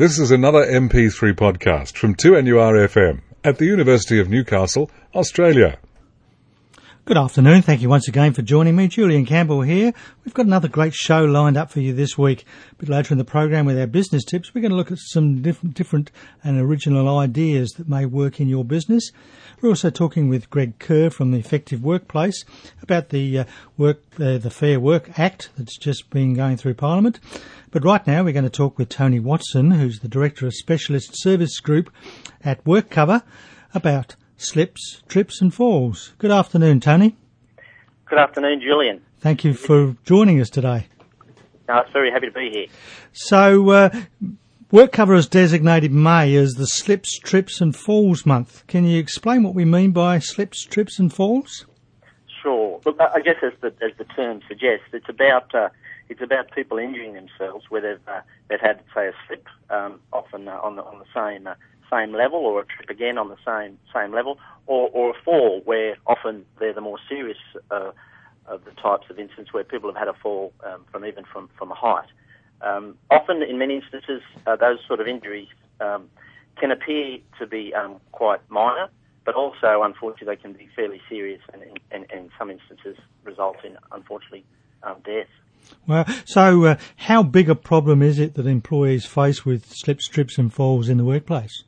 This is another MP3 podcast from 2NURFM at the University of Newcastle, Australia. Good afternoon. Thank you once again for joining me. Julian Campbell here. We've got another great show lined up for you this week. A bit later in the program with our business tips, we're going to look at some different, different and original ideas that may work in your business. We're also talking with Greg Kerr from the Effective Workplace about the uh, work, uh, the Fair Work Act that's just been going through Parliament. But right now we're going to talk with Tony Watson, who's the Director of Specialist Service Group at WorkCover about slips, trips and falls. Good afternoon, Tony. Good afternoon, Julian. Thank you for joining us today. No, I was very happy to be here. So, uh, WorkCover has designated May as the Slips, Trips and Falls month. Can you explain what we mean by slips, trips and falls? Sure. Look, I guess as the, as the term suggests, it's about uh, it's about people injuring themselves where they've uh, they've had say a slip, um, often uh, on the on the same uh, same level, or a trip again on the same same level, or, or a fall where often they're the more serious uh, of the types of incidents where people have had a fall um, from even from from a height. Um, often, in many instances, uh, those sort of injuries um, can appear to be um, quite minor, but also, unfortunately, they can be fairly serious and, and, and in some instances result in, unfortunately, um, death. Well, so uh, how big a problem is it that employees face with slips, trips, and falls in the workplace?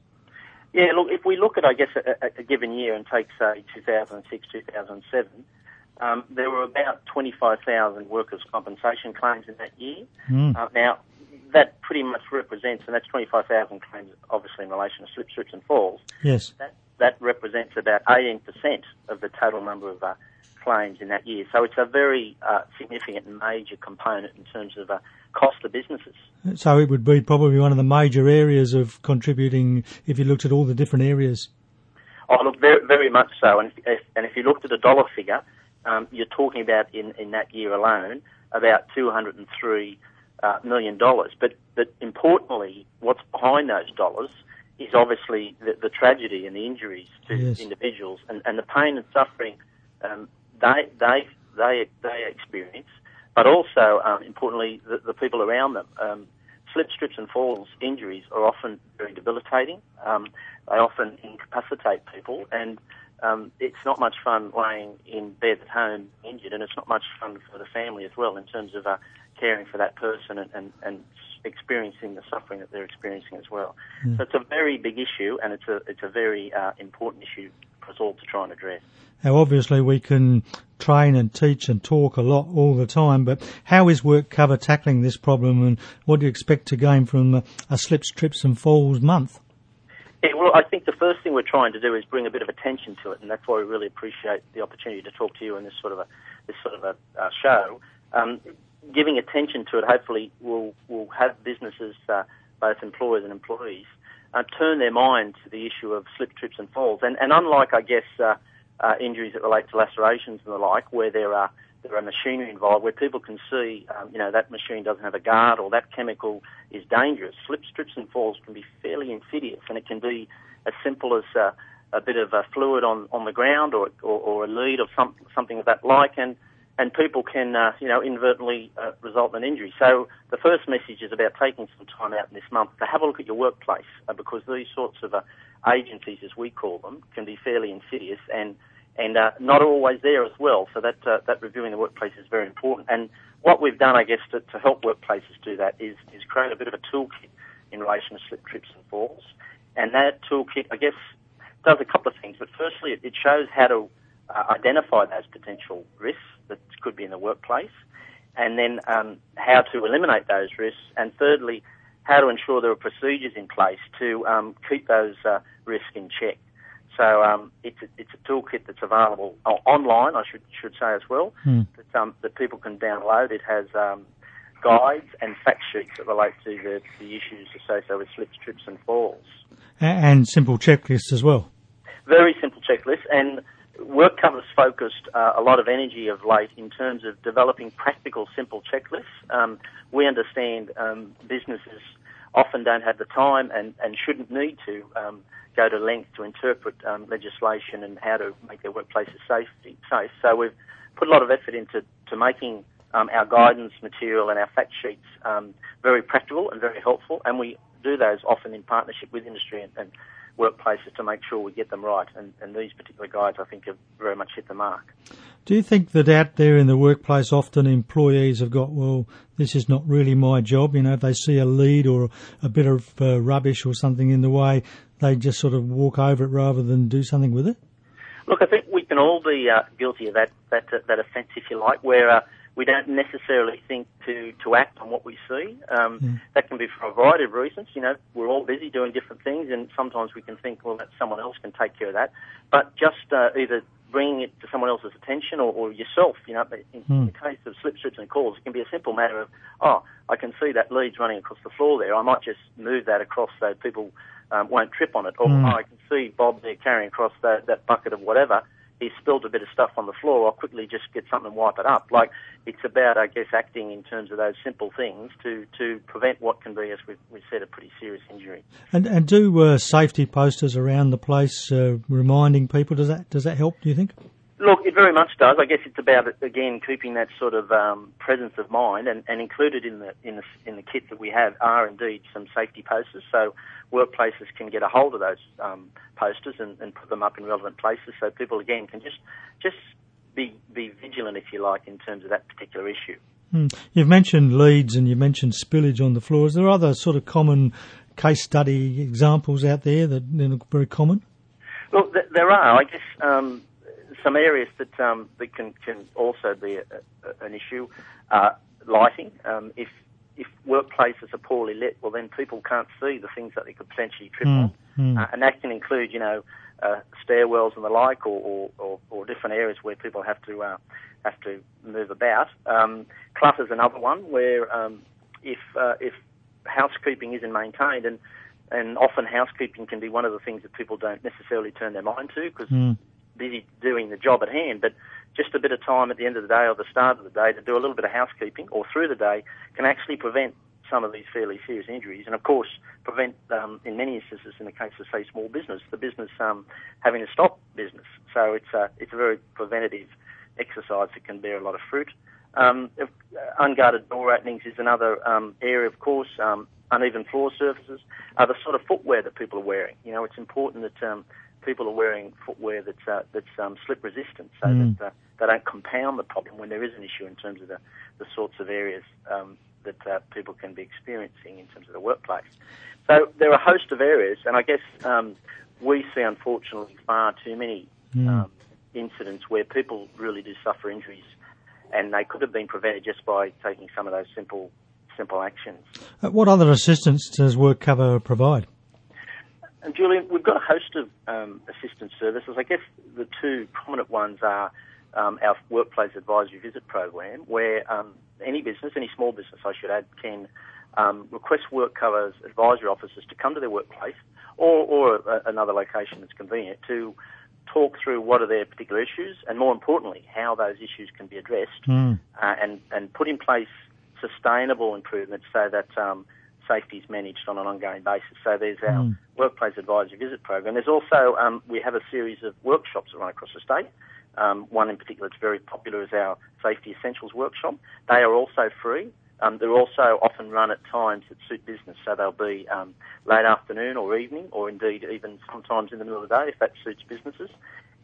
Yeah, look, if we look at, I guess, a, a given year and take, say, 2006, 2007, um, there were about 25,000 workers' compensation claims in that year. Mm. Uh, now, that pretty much represents, and that's 25,000 claims, obviously, in relation to slips, trips, and falls. Yes. That, that represents about 18% of the total number of uh, claims in that year. So it's a very uh, significant and major component in terms of uh, cost to businesses. So it would be probably one of the major areas of contributing if you looked at all the different areas. Oh, look, very, very much so. And if, and if you looked at a dollar figure, um, you're talking about in, in that year alone about 203 uh, million dollars. But but importantly, what's behind those dollars is obviously the, the tragedy and the injuries to Yes. individuals and, and the pain and suffering um, they they they they experience, but also um, importantly the, the people around them. Um, slips, trips, and falls injuries are often very debilitating. Um, they often incapacitate people, and um, it's not much fun laying in bed at home injured, and it's not much fun for the family as well in terms of uh, caring for that person and, and, and experiencing the suffering that they're experiencing as well. So it's a very big issue, and it's a it's a very uh, important issue for us all to try and address. Now, obviously, we can train and teach and talk a lot all the time, but how is WorkCover tackling this problem, and what do you expect to gain from a, a slips, trips, and falls month? Yeah, well, I think the first thing we're trying to do is bring a bit of attention to it, and that's why we really appreciate the opportunity to talk to you in this sort of a this sort of a uh, show. Um, giving attention to it, hopefully, will will have businesses, uh, both employers and employees, uh, turn their mind to the issue of slip, trips, and falls. And, and unlike, I guess, uh, injuries that relate to lacerations and the like, where there are there are machinery involved, where people can see, um, you know, that machine doesn't have a guard or that chemical is dangerous. Slips, trips, and falls can be fairly insidious, and it can be as simple as uh, a bit of uh, fluid on, on the ground or, or, or a lead or some, something of that like, and and people can, uh, you know, inadvertently uh, result in injury. So the first message is about taking some time out this month to have a look at your workplace uh, because these sorts of uh, agencies, as we call them, can be fairly insidious and and uh, not always there as well. So that uh, that reviewing the workplace is very important. And what we've done, I guess, to, to help workplaces do that is is create a bit of a toolkit in relation to slip, trips, and falls. And that toolkit, I guess, does a couple of things. But firstly, it, shows how to identify those potential risks that could be in the workplace, and then um, how to eliminate those risks, and thirdly, how to ensure there are procedures in place to um, keep those uh, risks in check. So um, it's a, it's a toolkit that's available o- online, I should should say as well, Hmm. that um, that people can download. It has um, guides and fact sheets that relate to the, the issues associated with slips, trips, and falls. And simple checklists as well. very simple checklist and WorkCover's focused uh, a lot of energy of late in terms of developing practical simple checklists. Um, we understand um, businesses often don't have the time and, and shouldn't need to um, go to length to interpret um, legislation and how to make their workplaces safe safe. So we've put a lot of effort into to making um, our guidance material and our fact sheets um, very practical and very helpful. And we do those often in partnership with industry and, and workplaces to make sure we get them right. And, and these particular guides, I think, have very much hit the mark. Do you think that out there in the workplace, often employees have got, well, this is not really my job? You know, if they see a lead or a bit of uh, rubbish or something in the way, they just sort of walk over it rather than do something with it? Look, I think we can all be uh, guilty of that, that, that offence, if you like, where uh, we don't necessarily think to, to act on what we see. Um, mm. That can be for a variety of reasons. You know, we're all busy doing different things, and sometimes we can think, well, that someone else can take care of that. But just uh, either bringing it to someone else's attention or, or yourself. You know, in, mm. in, the case of slip strips and calls, it can be a simple matter of, oh, I can see that lead's running across the floor there. I might just move that across so people um, won't trip on it. Or mm. oh, I can see Bob there carrying across that, that bucket of whatever he spilled a bit of stuff on the floor, I'll quickly just get something and wipe it up. Like it's about, I guess, acting in terms of those simple things to, to prevent what can be, as we've, we said, a pretty serious injury. And and do uh, safety posters around the place uh, reminding people? Does that does that help? Do you think? Look, it very much does. I guess it's about again keeping that sort of um, presence of mind, and, and included in the in the in the kit that we have are indeed some safety posters. So workplaces can get a hold of those um, posters and, and put them up in relevant places, so people again can just just be be vigilant, if you like, in terms of that particular issue. Hmm. You've mentioned leads and you mentioned spillage on the floors. There other sort of common case study examples out there that are very common. Look, there are. I guess. Um, some areas that um, that can can also be a, a, an issue. Uh, lighting. Um, if if workplaces are poorly lit, well then people can't see the things that they could potentially trip mm, on, mm. Uh, and that can include you know uh, stairwells and the like, or, or, or, or, different areas where people have to uh, have to move about. Um, clutter's another one where um, if uh, if housekeeping isn't maintained and and often housekeeping can be one of the things that people don't necessarily turn their mind to because mm busy doing the job at hand, but just a bit of time at the end of the day or the start of the day to do a little bit of housekeeping or through the day can actually prevent some of these fairly serious injuries, and of course prevent, um, in many instances, in the case of say small business, the business um, having to stop business. So it's a it's a very preventative exercise that can bear a lot of fruit. Um, unguarded door openings is another um, area, of course. Um, uneven floor surfaces are the sort of footwear that people are wearing. You know, it's important that um, people are wearing footwear that's uh, that's um, slip resistant, so mm. that uh, they don't compound the problem when there is an issue in terms of the, the sorts of areas um, that uh, people can be experiencing in terms of the workplace. So there are a host of areas, and I guess um, we see unfortunately far too many mm. incidents where people really do suffer injuries, and they could have been prevented just by taking some of those simple simple actions. Uh, what other assistance does WorkCover provide? And Julian, we've got a host of um, assistance services. I guess the two prominent ones are um, our workplace advisory visit program, where um, any business, any small business, I should add, can um, request WorkCover's advisory officers to come to their workplace or, or a, another location that's convenient to talk through what are their particular issues and, more importantly, how those issues can be addressed mm. uh, and, and put in place sustainable improvements so that um, safety is managed on an ongoing basis. So there's our mm. workplace advisory visit program. There's also um, we have a series of workshops that run across the state. Um, one in particular that's very popular is our safety essentials workshop. They are also free. Um, they're also often run at times that suit business, so they'll be um, late afternoon or evening, or indeed even sometimes in the middle of the day if that suits businesses.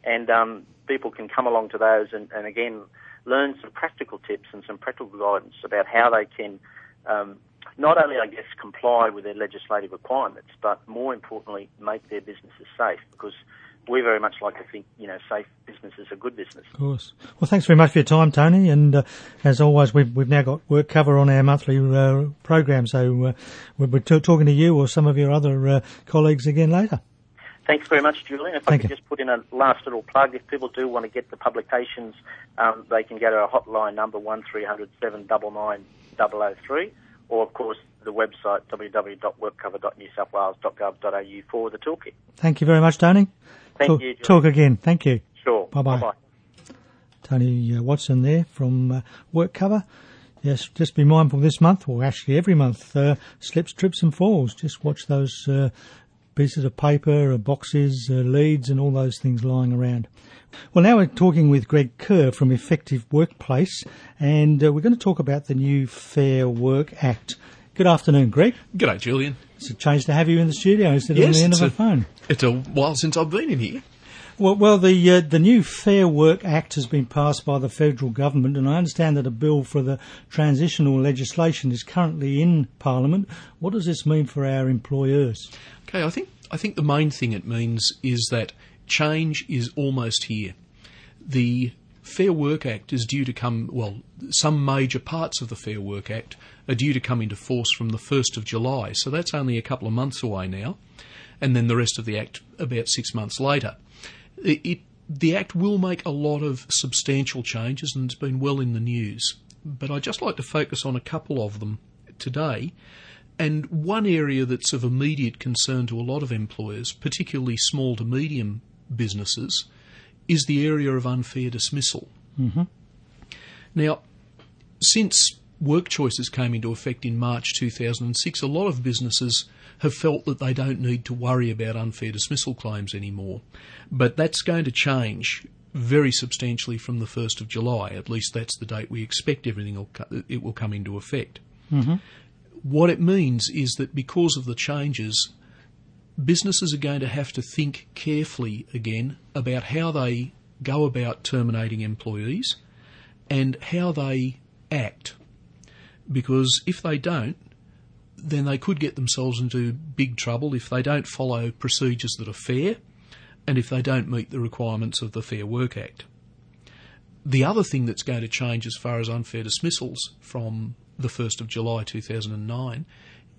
And um, people can come along to those and, and again learn some practical tips and some practical guidance about how they can um, not only, I guess, comply with their legislative requirements, but more importantly, make their businesses safe because we very much like to think, you know, safe business is a good business. Of course. Well, thanks very much for your time, Tony. And uh, as always, we've, we've now got WorkCover on our monthly uh, program. So uh, we'll be t- talking to you or some of your other uh, colleagues again later. Thanks very much, Julian. If Thank I could you. just put in a last little plug, if people do want to get the publications, um, they can go to our hotline number one 799 003 or of course the website www.workcover.newsouthwales.gov.au for the toolkit. Thank you very much, Tony. Thank talk, you. Julie. Talk again. Thank you. Sure. Bye bye. Tony uh, Watson there from uh, WorkCover. Yes, just be mindful this month, or actually every month, uh, slips, trips and falls. Just watch those uh, pieces of paper, boxes, uh, leads and all those things lying around. Well, now we're talking with Greg Kerr from Effective Workplace, and uh, we're going to talk about the new Fair Work Act. Good afternoon, Greg. G'day, Julian. It's a change to have you in the studio instead of on the end of a phone. It's a while since I've been in here. Well, well the uh, the new Fair Work Act has been passed by the federal government, and I understand that a bill for the transitional legislation is currently in Parliament. What does this mean for our employers? Okay, I think I think the main thing it means is that change is almost here. The Fair Work Act is due to come, well, some major parts of the Fair Work Act are due to come into force from the 1st of July, so that's only a couple of months away now, and then the rest of the Act about six months later. It, it, the Act will make a lot of substantial changes and it's been well in the news, but I'd just like to focus on a couple of them today. And one area that's of immediate concern to a lot of employers, particularly small to medium businesses, is the area of unfair dismissal. Mm-hmm. Now, since work choices came into effect in March 2006, a lot of businesses have felt that they don't need to worry about unfair dismissal claims anymore. But that's going to change very substantially from the 1st of July. At least that's the date we expect everything will it will come into effect. Mm-hmm. What it means is that because of the changes, businesses are going to have to think carefully again about how they go about terminating employees and how they act. Because if they don't, then they could get themselves into big trouble if they don't follow procedures that are fair and if they don't meet the requirements of the Fair Work Act. The other thing that's going to change as far as unfair dismissals from the 1st of July 2009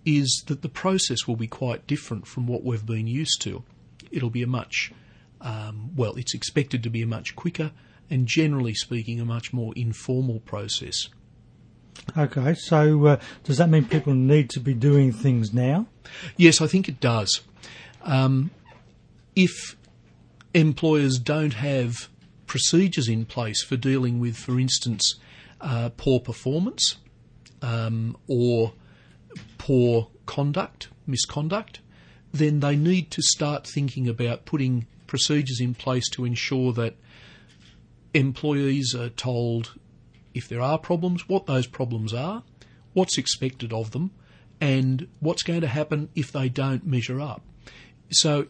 is that the process will be quite different from what we've been used to. It'll be a much, um, well, it's expected to be a much quicker and generally speaking, a much more informal process. Okay, so uh, does that mean people need to be doing things now? Yes, I think it does. Um, if employers don't have procedures in place for dealing with, for instance, uh, poor performance um, or poor conduct, misconduct, then they need to start thinking about putting procedures in place to ensure that employees are told if there are problems, what those problems are, what's expected of them, and what's going to happen if they don't measure up. So,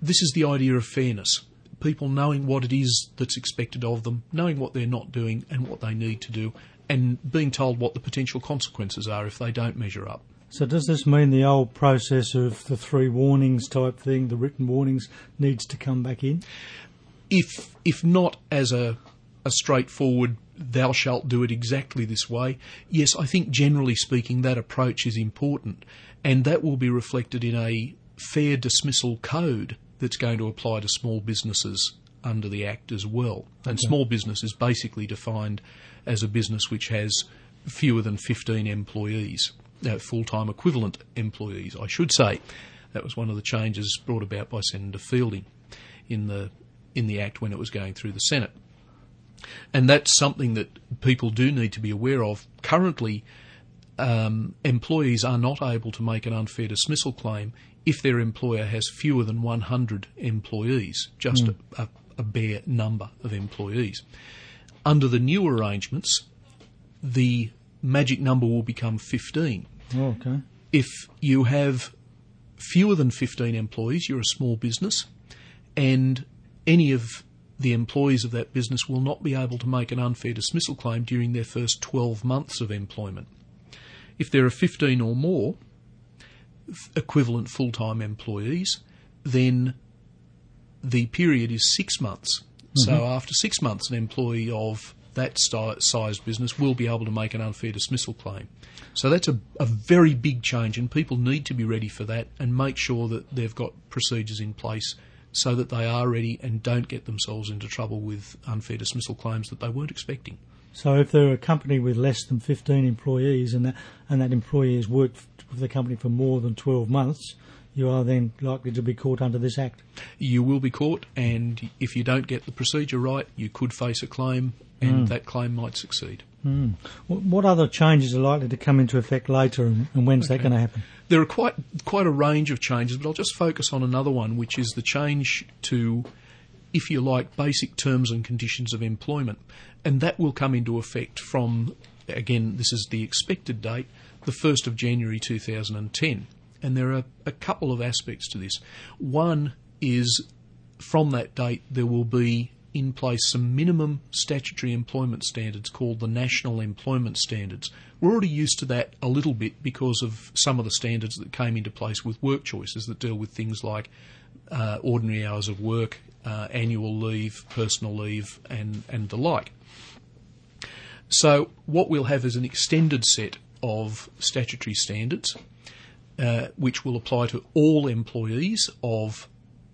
this is the idea of fairness. People knowing what it is that's expected of them, knowing what they're not doing and what they need to do, and being told what the potential consequences are if they don't measure up. So does this mean the old process of the three warnings type thing, the written warnings, needs to come back in? If if not as a a straightforward thou shalt do it exactly this way, yes, I think generally speaking that approach is important, and that will be reflected in a fair dismissal code that's going to apply to small businesses under the Act as well. And Okay. small business is basically defined as a business which has fewer than 15 employees, uh, full time equivalent employees, I should say. That was one of the changes brought about by Senator Fielding in the, in the Act when it was going through the Senate. And that's something that people do need to be aware of. Currently, um, employees are not able to make an unfair dismissal claim if their employer has fewer than 100 employees, just a, a, a bare number of employees. Under the new arrangements, the magic number will become 15. Oh, okay. If you have fewer than 15 employees, you're a small business, and any of the employees of that business will not be able to make an unfair dismissal claim during their first 12 months of employment. If there are 15 or more equivalent full time employees, then the period is six months. So mm-hmm. after six months, an employee of that sized business will be able to make an unfair dismissal claim. So that's a, a very big change, and people need to be ready for that and make sure that they've got procedures in place so that they are ready and don't get themselves into trouble with unfair dismissal claims that they weren't expecting. So if they're a company with less than 15 employees and that, and that employee has worked with the company for more than 12 months, you are then likely to be caught under this act. You will be caught, and if you don't get the procedure right, you could face a claim, and that claim might succeed. Mm. What, other changes are likely to come into effect later and, and when's that going to happen? There are quite quite a range of changes, but I'll just focus on another one, which is the change to, if you like, basic terms and conditions of employment, and that will come into effect from, again, this is the expected date, the first of January 2010. And there are a couple of aspects to this. One is from that date, there will be in place some minimum statutory employment standards called the National Employment Standards. We're already used to that a little bit because of some of the standards that came into place with work choices that deal with things like uh, ordinary hours of work, uh, annual leave, personal leave, and, and the like. So, what we'll have is an extended set of statutory standards uh, which will apply to all employees of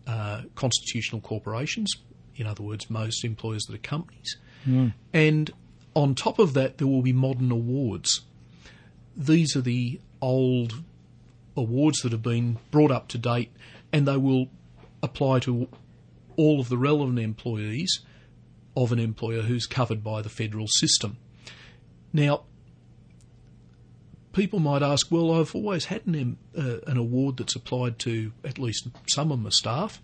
uh, constitutional corporations, in other words, most employers that are companies. Mm. And on top of that, there will be modern awards. These are the old awards that have been brought up to date, and they will apply to all of the relevant employees of an employer who's covered by the federal system. Now, people might ask, well, I've always had an, uh, an award that's applied to at least some of my staff.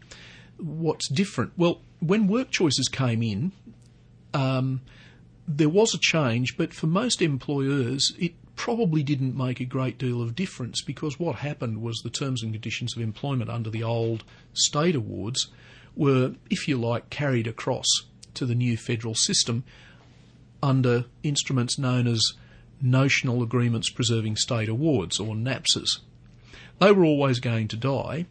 What's different? Well, when work choices came in, um, there was a change, but for most employers, it probably didn't make a great deal of difference because what happened was the terms and conditions of employment under the old state awards were, if you like, carried across to the new federal system under instruments known as Notional Agreements Preserving State Awards, or NAPSAs. They were always going to die,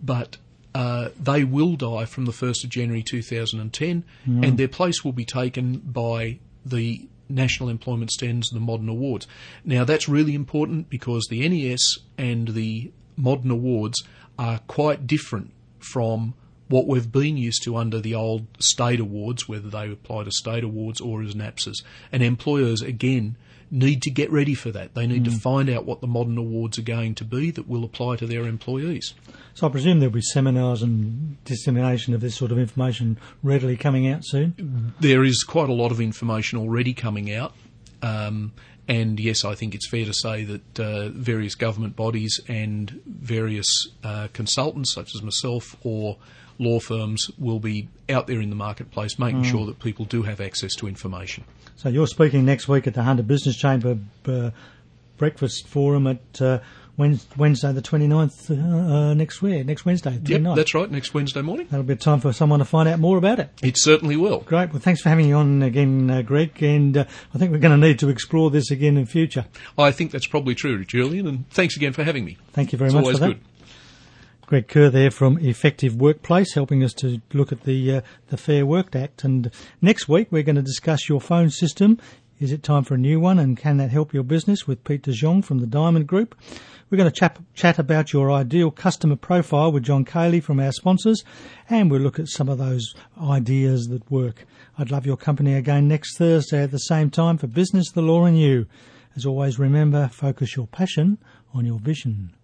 but uh, they will die from the 1st of January 2010, mm. and their place will be taken by the National Employment Standards and the Modern Awards. Now, that's really important because the NES and the Modern Awards are quite different from what we've been used to under the old state awards, whether they apply to state awards or as NAPSAs. And employers, again, need to get ready for that. They need mm. to find out what the modern awards are going to be that will apply to their employees. So I presume there'll be seminars and dissemination of this sort of information readily coming out soon? There is quite a lot of information already coming out. Um, and yes, I think it's fair to say that uh, various government bodies and various uh, consultants, such as myself or law firms, will be out there in the marketplace making mm. sure that people do have access to information. So you're speaking next week at the Hunter Business Chamber uh, Breakfast Forum at uh, Wednesday the 29th uh, uh, next week, next Wednesday. Yep, that's right, next Wednesday morning. That'll be a time for someone to find out more about it. It certainly will. Great. Well, thanks for having me on again, uh, Greg, and uh, I think we're going to need to explore this again in future. I think that's probably true, Julian, and thanks again for having me. Thank you very it's much always for that. Good. Greg Kerr there from Effective Workplace, helping us to look at the uh, the Fair Work Act. And next week we're going to discuss your phone system. Is it time for a new one, and can that help your business? With Pete De Jong from the Diamond Group. We're going to chat, chat about your ideal customer profile with John Cayley from our sponsors, and we'll look at some of those ideas that work. I'd love your company again next Thursday at the same time for Business, the Law, and You. As always, remember, focus your passion on your vision.